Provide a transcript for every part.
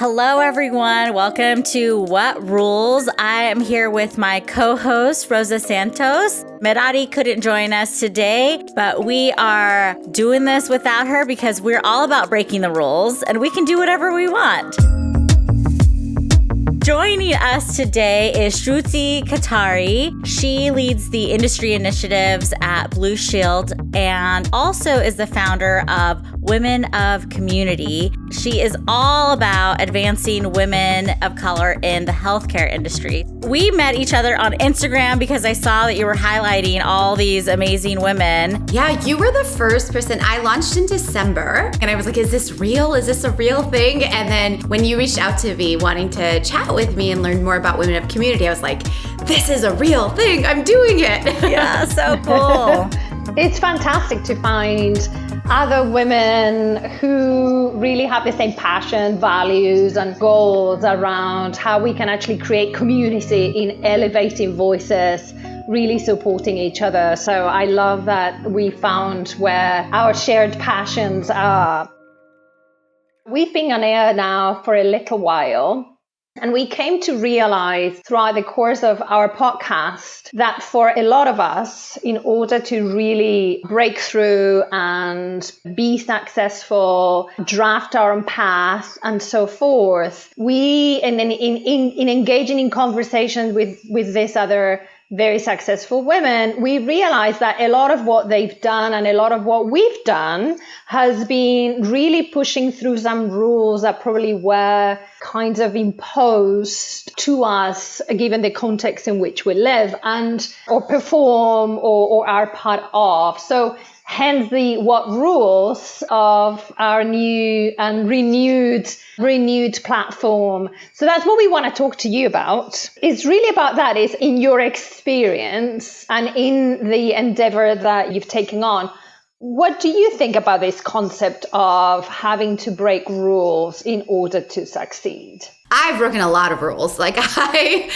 Hello, everyone. Welcome to What Rules. I am here with my co host, Rosa Santos. Merari couldn't join us today, but we are doing this without her because we're all about breaking the rules and we can do whatever we want. Joining us today is Shruti Katari. She leads the industry initiatives at Blue Shield and also is the founder of Women of Community. She is all about advancing women of color in the healthcare industry. We met each other on Instagram because I saw that you were highlighting all these amazing women. Yeah, you were the first person. I launched in December and I was like, is this real? Is this a real thing? And then when you reached out to me wanting to chat with me and learn more about Women of Community, I was like, this is a real thing. I'm doing it. Yeah, so cool. it's fantastic to find other women who really have the same passion, values, and goals around how we can actually create community in elevating voices really supporting each other. So I love that we found where our shared passions are. We've been on air now for a little while. And we came to realize throughout the course of our podcast that for a lot of us, in order to really break through and be successful, draft our own path, and so forth, we, and in, in, in, in engaging in conversations with, with this other very successful women, we realize that a lot of what they've done and a lot of what we've done has been really pushing through some rules that probably were kind of imposed to us given the context in which we live and or perform or, or are part of. So hence the what rules of our new and renewed renewed platform. So that's what we want to talk to you about. It's really about that is in your experience and in the endeavor that you've taken on. What do you think about this concept of having to break rules in order to succeed I've broken a lot of rules. Like I,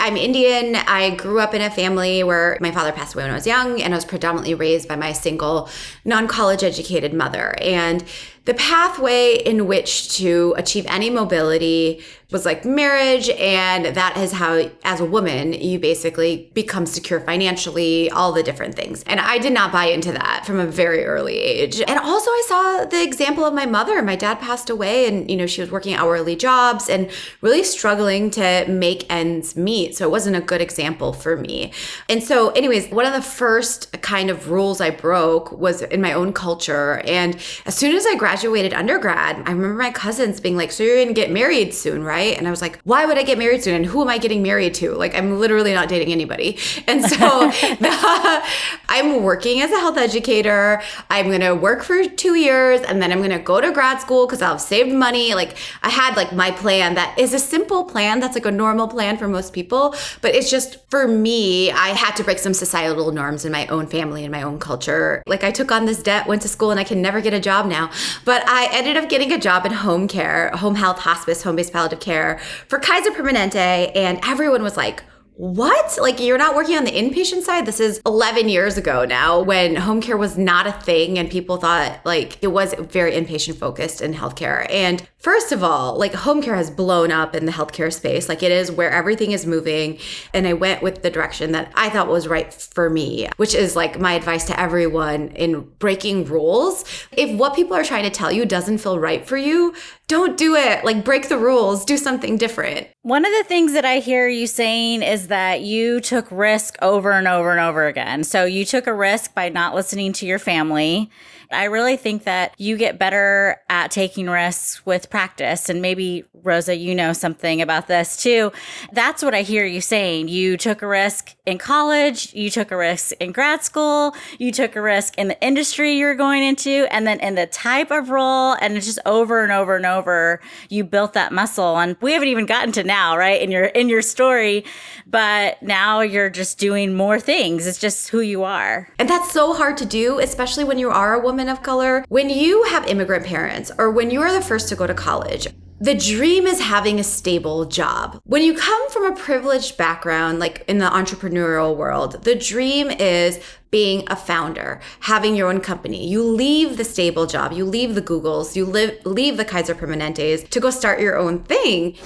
I'm Indian. I grew up in a family where my father passed away when I was young, and I was predominantly raised by my single, non-college educated mother. And the pathway in which to achieve any mobility was like marriage and that is how as a woman you basically become secure financially all the different things and i did not buy into that from a very early age and also i saw the example of my mother my dad passed away and you know she was working hourly jobs and really struggling to make ends meet so it wasn't a good example for me and so anyways one of the first kind of rules i broke was in my own culture and as soon as i graduated undergrad, I remember my cousins being like, So you're gonna get married soon, right? And I was like, Why would I get married soon? And who am I getting married to? Like, I'm literally not dating anybody. And so the, I'm working as a health educator. I'm gonna work for two years and then I'm gonna go to grad school because I'll have saved money. Like, I had like my plan that is a simple plan. That's like a normal plan for most people. But it's just for me, I had to break some societal norms in my own family and my own culture. Like, I took on this debt, went to school, and I can never get a job now. But I ended up getting a job in home care, home health, hospice, home based palliative care for Kaiser Permanente. And everyone was like, what? Like, you're not working on the inpatient side? This is 11 years ago now when home care was not a thing and people thought like it was very inpatient focused in healthcare. And first of all, like, home care has blown up in the healthcare space. Like, it is where everything is moving. And I went with the direction that I thought was right for me, which is like my advice to everyone in breaking rules. If what people are trying to tell you doesn't feel right for you, don't do it. Like, break the rules, do something different. One of the things that I hear you saying is that you took risk over and over and over again. So you took a risk by not listening to your family I really think that you get better at taking risks with practice. And maybe, Rosa, you know something about this too. That's what I hear you saying. You took a risk in college, you took a risk in grad school, you took a risk in the industry you're going into, and then in the type of role. And it's just over and over and over, you built that muscle. And we haven't even gotten to now, right? In your in your story, but now you're just doing more things. It's just who you are. And that's so hard to do, especially when you are a woman women of color, when you have immigrant parents or when you are the first to go to college, the dream is having a stable job. When you come from a privileged background, like in the entrepreneurial world, the dream is being a founder, having your own company. You leave the stable job, you leave the Googles, you live, leave the Kaiser Permanentes to go start your own thing.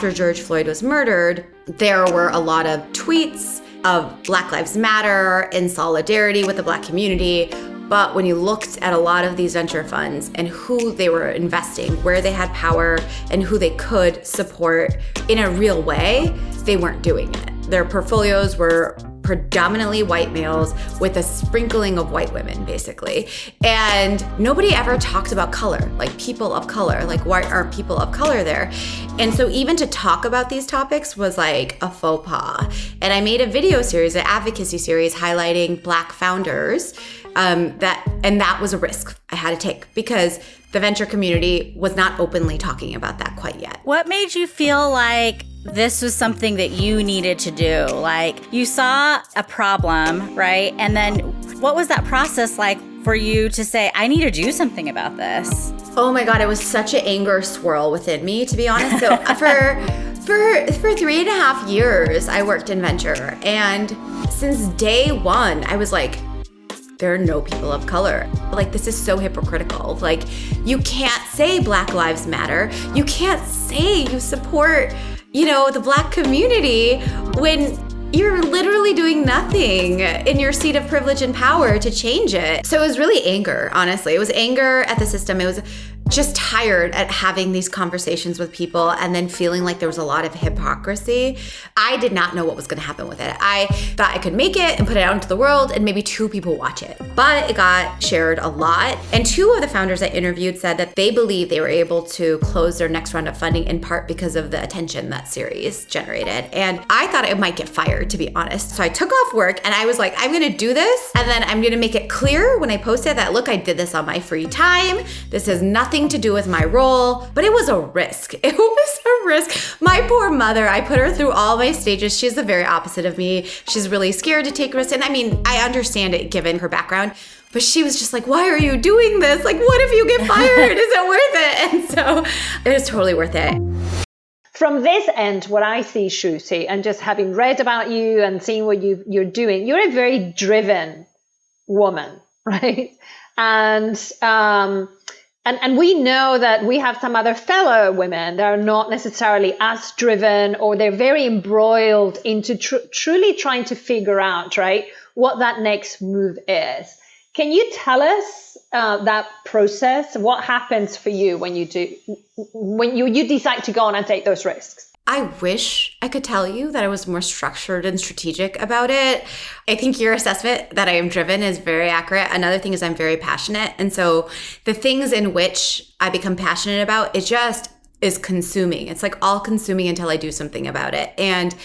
After George Floyd was murdered, there were a lot of tweets of Black Lives Matter in solidarity with the Black community. But when you looked at a lot of these venture funds and who they were investing, where they had power, and who they could support in a real way, they weren't doing it. Their portfolios were predominantly white males with a sprinkling of white women, basically. And nobody ever talks about color, like people of color, like why aren't people of color there? And so even to talk about these topics was like a faux pas. And I made a video series, an advocacy series highlighting black founders. Um, that and that was a risk I had to take because the venture community was not openly talking about that quite yet. What made you feel like this was something that you needed to do. Like you saw a problem, right? And then what was that process like for you to say, I need to do something about this? Oh my God, it was such an anger swirl within me, to be honest. So for for for three and a half years, I worked in venture. And since day one, I was like, there are no people of color. Like, this is so hypocritical. Like, you can't say Black Lives Matter. You can't say you support you know, the black community when you're literally doing nothing in your seat of privilege and power to change it. So it was really anger, honestly. It was anger at the system. It was just tired at having these conversations with people and then feeling like there was a lot of hypocrisy. I did not know what was going to happen with it. I thought I could make it and put it out into the world and maybe two people watch it. But it got shared a lot. And two of the founders I interviewed said that they believe they were able to close their next round of funding in part because of the attention that series generated. And I thought I might get fired, to be honest. So I took off work and I was like, I'm going to do this. And then I'm going to make it clear when I post it that, look, I did this on my free time. This is nothing nothing to do with my role, but it was a risk. It was a risk. My poor mother, I put her through all my stages. She's the very opposite of me. She's really scared to take risks. And I mean, I understand it given her background. But she was just like, why are you doing this? Like, what if you get fired? Is it worth it? And so it was totally worth it. From this end, what I see, Shruti, and just having read about you and seeing what you, you're doing, you're a very driven woman, right? And um, and, and we know that we have some other fellow women that are not necessarily as driven or they're very embroiled into tr- truly trying to figure out, right, what that next move is. Can you tell us uh, that process? What happens for you when you do, when you, you decide to go on and take those risks? I wish I could tell you that I was more structured and strategic about it. I think your assessment that I am driven is very accurate. Another thing is I'm very passionate. And so the things in which I become passionate about, it just is consuming. It's like all consuming until I do something about it. And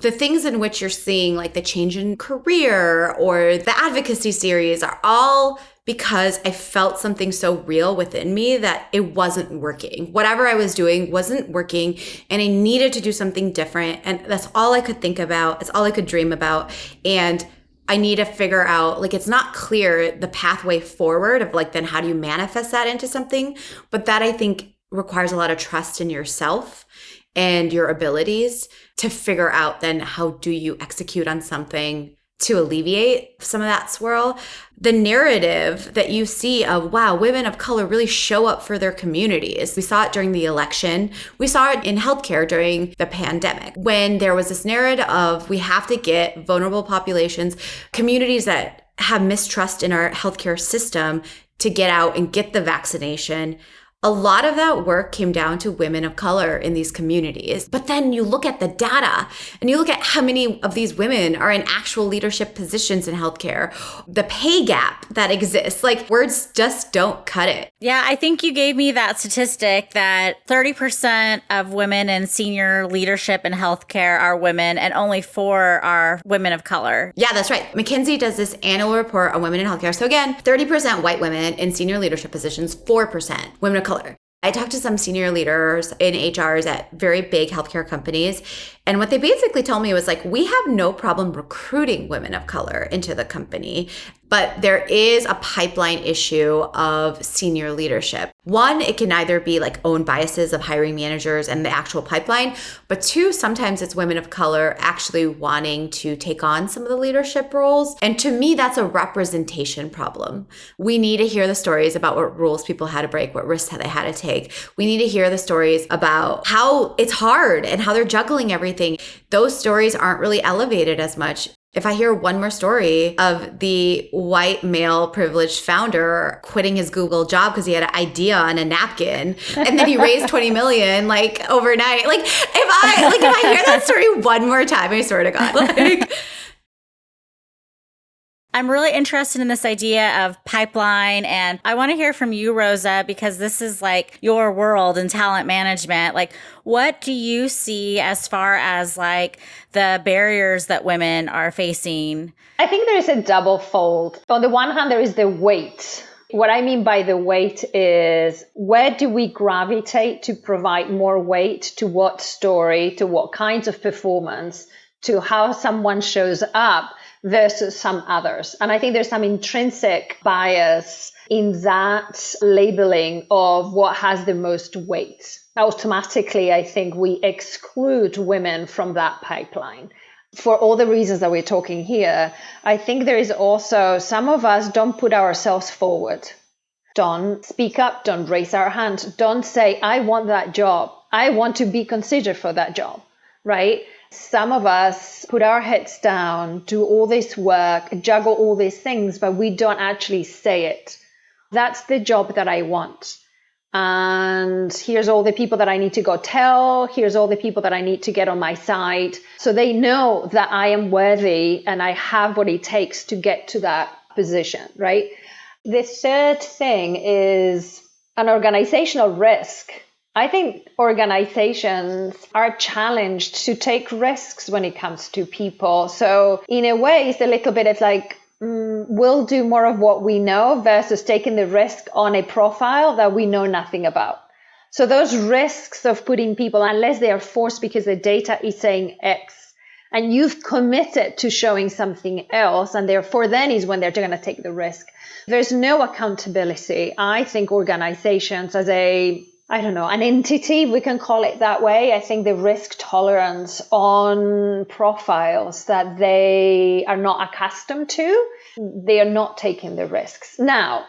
the things in which you're seeing, like the change in career or the advocacy series, are all because I felt something so real within me that it wasn't working. Whatever I was doing wasn't working and I needed to do something different. And that's all I could think about. It's all I could dream about. And I need to figure out, like, it's not clear the pathway forward of like, then how do you manifest that into something? But that I think requires a lot of trust in yourself and your abilities to figure out then how do you execute on something to alleviate some of that swirl. The narrative that you see of, wow, women of color really show up for their communities. We saw it during the election. We saw it in healthcare during the pandemic when there was this narrative of we have to get vulnerable populations, communities that have mistrust in our healthcare system to get out and get the vaccination a lot of that work came down to women of color in these communities. But then you look at the data and you look at how many of these women are in actual leadership positions in healthcare, the pay gap that exists. Like words just don't cut it. Yeah, I think you gave me that statistic that 30% of women in senior leadership in healthcare are women and only four are women of color. Yeah, that's right. McKinsey does this annual report on women in healthcare. So again, 30% white women in senior leadership positions, 4% women of color color. I talked to some senior leaders in HRs at very big healthcare companies. And what they basically told me was like, we have no problem recruiting women of color into the company but there is a pipeline issue of senior leadership. One, it can either be like own biases of hiring managers and the actual pipeline, but two, sometimes it's women of color actually wanting to take on some of the leadership roles. And to me, that's a representation problem. We need to hear the stories about what rules people had to break, what risks they had to take. We need to hear the stories about how it's hard and how they're juggling everything. Those stories aren't really elevated as much. If I hear one more story of the white male privileged founder quitting his Google job because he had an idea on a napkin and then he raised 20 million like overnight. Like if I like if I hear that story one more time, I swear to God. Like I'm really interested in this idea of pipeline and I want to hear from you Rosa because this is like your world in talent management. Like what do you see as far as like the barriers that women are facing? I think there is a double fold. On the one hand there is the weight what I mean by the weight is where do we gravitate to provide more weight to what story, to what kinds of performance, to how someone shows up versus some others. And I think there's some intrinsic bias in that labeling of what has the most weight. Automatically, I think we exclude women from that pipeline. For all the reasons that we're talking here, I think there is also some of us don't put ourselves forward. Don't speak up, don't raise our hand, don't say, I want that job. I want to be considered for that job, right? Some of us put our heads down, do all this work, juggle all these things, but we don't actually say it. That's the job that I want. And here's all the people that I need to go tell. Here's all the people that I need to get on my side. So they know that I am worthy and I have what it takes to get to that position, right? The third thing is an organizational risk I think organizations are challenged to take risks when it comes to people. So, in a way, it's a little bit of like, mm, we'll do more of what we know versus taking the risk on a profile that we know nothing about. So, those risks of putting people, unless they are forced because the data is saying X, and you've committed to showing something else, and therefore then is when they're going to take the risk. There's no accountability. I think organizations as a I don't know, an entity, we can call it that way. I think the risk tolerance on profiles that they are not accustomed to, they are not taking the risks. Now,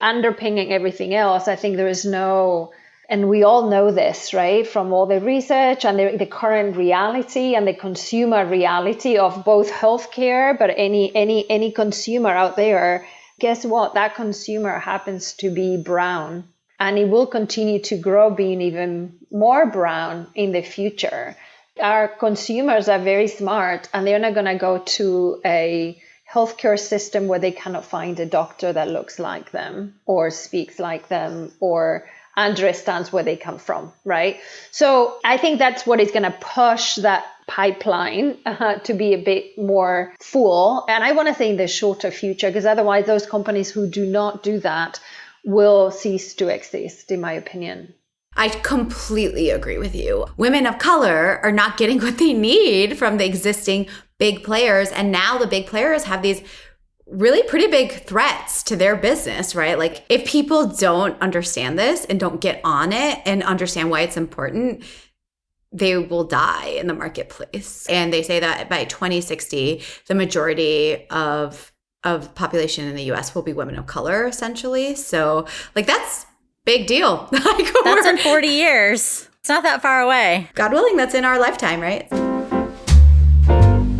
underpinning everything else, I think there is no, and we all know this, right, from all the research and the, the current reality and the consumer reality of both healthcare, but any any any consumer out there. Guess what? That consumer happens to be brown and it will continue to grow being even more brown in the future. Our consumers are very smart and they're not going to go to a healthcare system where they cannot find a doctor that looks like them or speaks like them or understands where they come from, right? So I think that's what is going to push that pipeline uh, to be a bit more full. And I want to say in the shorter future, because otherwise, those companies who do not do that will cease to exist, in my opinion. I completely agree with you. Women of color are not getting what they need from the existing big players. And now the big players have these really pretty big threats to their business, right? Like, if people don't understand this and don't get on it and understand why it's important, they will die in the marketplace. And they say that by 2060, the majority of of population in the US will be women of color essentially. So like that's big deal. like, that's in 40 years. It's not that far away. God willing, that's in our lifetime, right?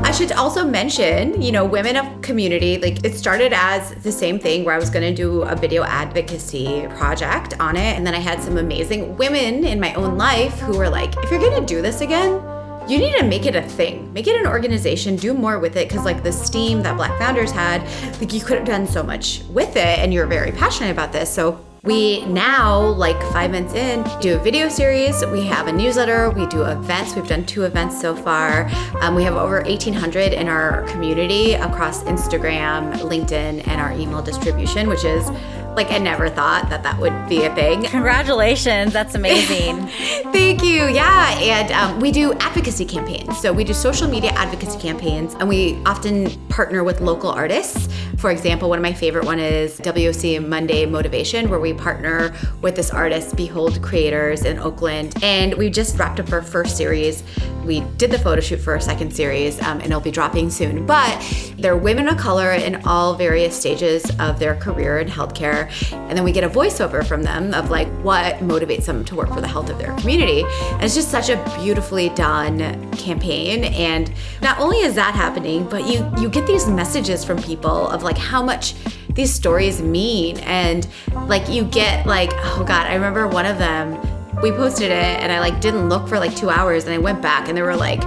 I should also mention, you know, women of community, like it started as the same thing where I was going to do a video advocacy project on it. And then I had some amazing women in my own life who were like, if you're going to do this again, you need to make it a thing make it an organization do more with it because like the steam that black founders had like you could have done so much with it and you're very passionate about this so we now, like five months in, do a video series. We have a newsletter. We do events. We've done two events so far. Um, we have over 1,800 in our community across Instagram, LinkedIn, and our email distribution, which is like I never thought that that would be a thing. Congratulations, that's amazing. Thank you. Yeah, and um, we do advocacy campaigns. So we do social media advocacy campaigns, and we often partner with local artists For example, one of my favorite one is WOC Monday Motivation, where we partner with this artist, Behold Creators in Oakland. And we just wrapped up our first series. We did the photo shoot for our second series, um, and it'll be dropping soon. But they're women of color in all various stages of their career in healthcare. And then we get a voiceover from them of like what motivates them to work for the health of their community. And it's just such a beautifully done campaign. And not only is that happening, but you you get these messages from people of like how much these stories mean. And like you get like, oh God, I remember one of them, we posted it and I like didn't look for like two hours and I went back and there were like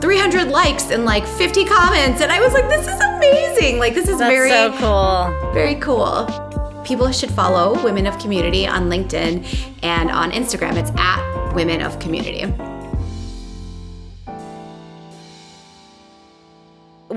300 likes and like 50 comments and i was like this is amazing like this is That's very so cool. very cool people should follow women of community on linkedin and on instagram. It's at women of community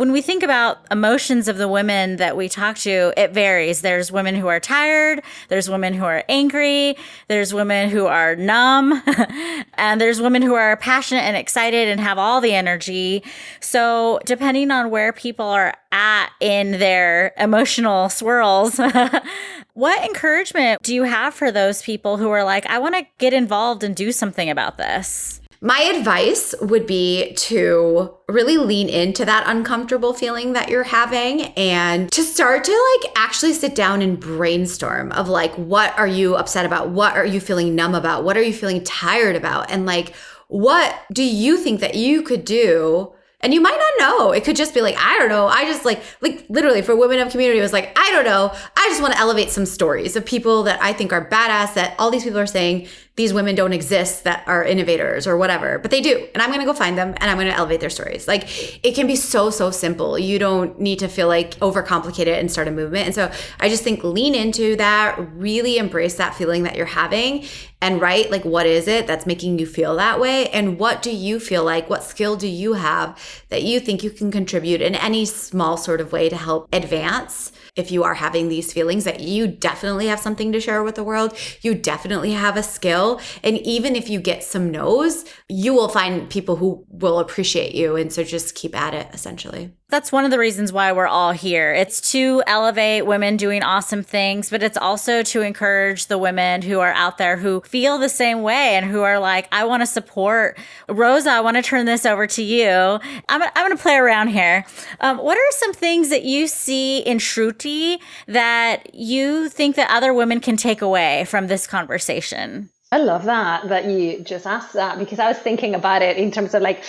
when we think about emotions of the women that we talk to, it varies. There's women who are tired, there's women who are angry, there's women who are numb, and there's women who are passionate and excited and have all the energy. So, depending on where people are at in their emotional swirls, what encouragement do you have for those people who are like, I want to get involved and do something about this? My advice would be to really lean into that uncomfortable feeling that you're having and to start to like actually sit down and brainstorm of like what are you upset about? What are you feeling numb about? What are you feeling tired about? And like what do you think that you could do and you might not know. It could just be like, I don't know. I just like, like literally for women of community, it was like, I don't know. I just want to elevate some stories of people that I think are badass that all these people are saying these women don't exist that are innovators or whatever, but they do. And I'm going to go find them and I'm going to elevate their stories. Like it can be so, so simple. You don't need to feel like overcomplicate it and start a movement. And so I just think lean into that, really embrace that feeling that you're having and write like, what is it that's making you feel that way? And what do you feel like? What skill do you have that you think you can contribute in any small sort of way to help advance? if you are having these feelings that you definitely have something to share with the world, you definitely have a skill. And even if you get some no's, you will find people who will appreciate you. And so just keep at it essentially. That's one of the reasons why we're all here. It's to elevate women doing awesome things, but it's also to encourage the women who are out there who feel the same way and who are like, I want to support. Rosa, I want to turn this over to you. I'm, I'm going to play around here. Um, what are some things that you see in Shruti that you think that other women can take away from this conversation? I love that, that you just asked that because I was thinking about it in terms of like,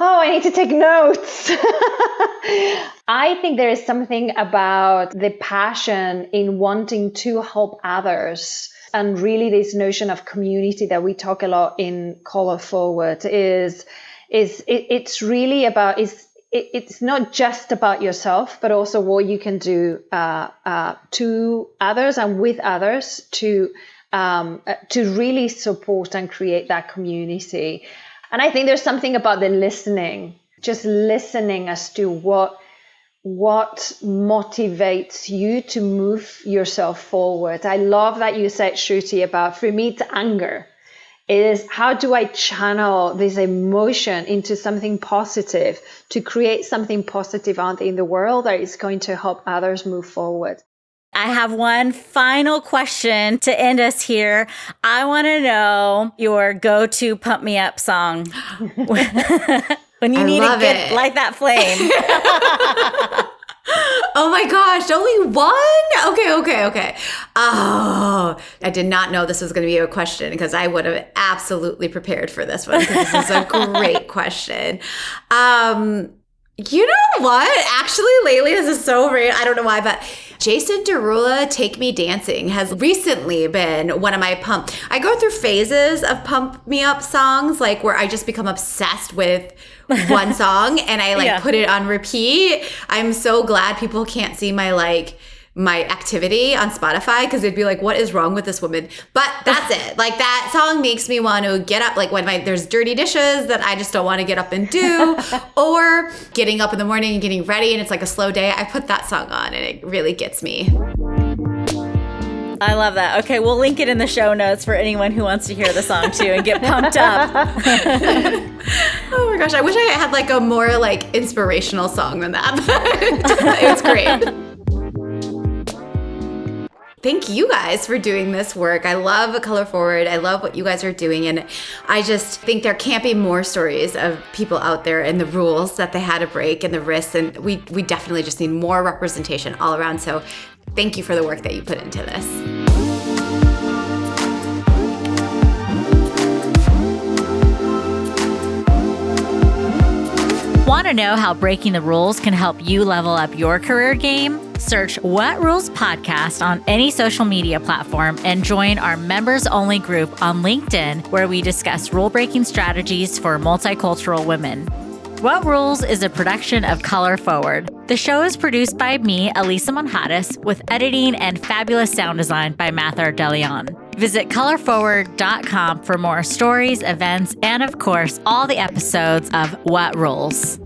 oh, I need to take notes. I think there is something about the passion in wanting to help others. And really, this notion of community that we talk a lot in It Forward is, is it, it's really about is it, it's not just about yourself, but also what you can do uh, uh, to others and with others to um, uh, to really support and create that community. And I think there's something about the listening, just listening as to what what motivates you to move yourself forward. I love that you said, Shruti, about for me it's anger. It is how do I channel this emotion into something positive to create something positive out in the world that is going to help others move forward. I have one final question to end us here. I want to know your go to pump me up song when you I need to get it. like that flame. Oh my gosh, only one? Okay, okay, okay. Oh, I did not know this was going to be a question because I would have absolutely prepared for this one because this is a great question. Um, you know what? Actually, lately, this is so rare. I don't know why, but Jason Derulo, Take Me Dancing, has recently been one of my pump. I go through phases of pump me up songs, like where I just become obsessed with one song and I like Yeah. put it on repeat. I'm so glad people can't see my like my activity on Spotify because they'd be like, "What is wrong with this woman?" But that's it. Like that song makes me want to get up. Like when my there's dirty dishes that I just don't want to get up and do, or getting up in the morning and getting ready and it's like a slow day. I put that song on and it really gets me. I love that. Okay, we'll link it in the show notes for anyone who wants to hear the song too and get pumped up. Oh my gosh, I wish I had like a more like inspirational song than that. It's great. Thank you guys for doing this work. I love Color Forward. I love what you guys are doing. And I just think there can't be more stories of people out there and the rules that they had to break and the risks. And we, we definitely just need more representation all around. So thank you for the work that you put into this. Want to know how breaking the rules can help you level up your career game? Search What Rules Podcast on any social media platform and join our members only group on LinkedIn, where we discuss rule breaking strategies for multicultural women. What Rules is a production of Color Forward. The show is produced by me, Elisa Monjadas, with editing and fabulous sound design by Mathar DeLeon. Visit colorforward.com for more stories, events, and of course, all the episodes of What Rules.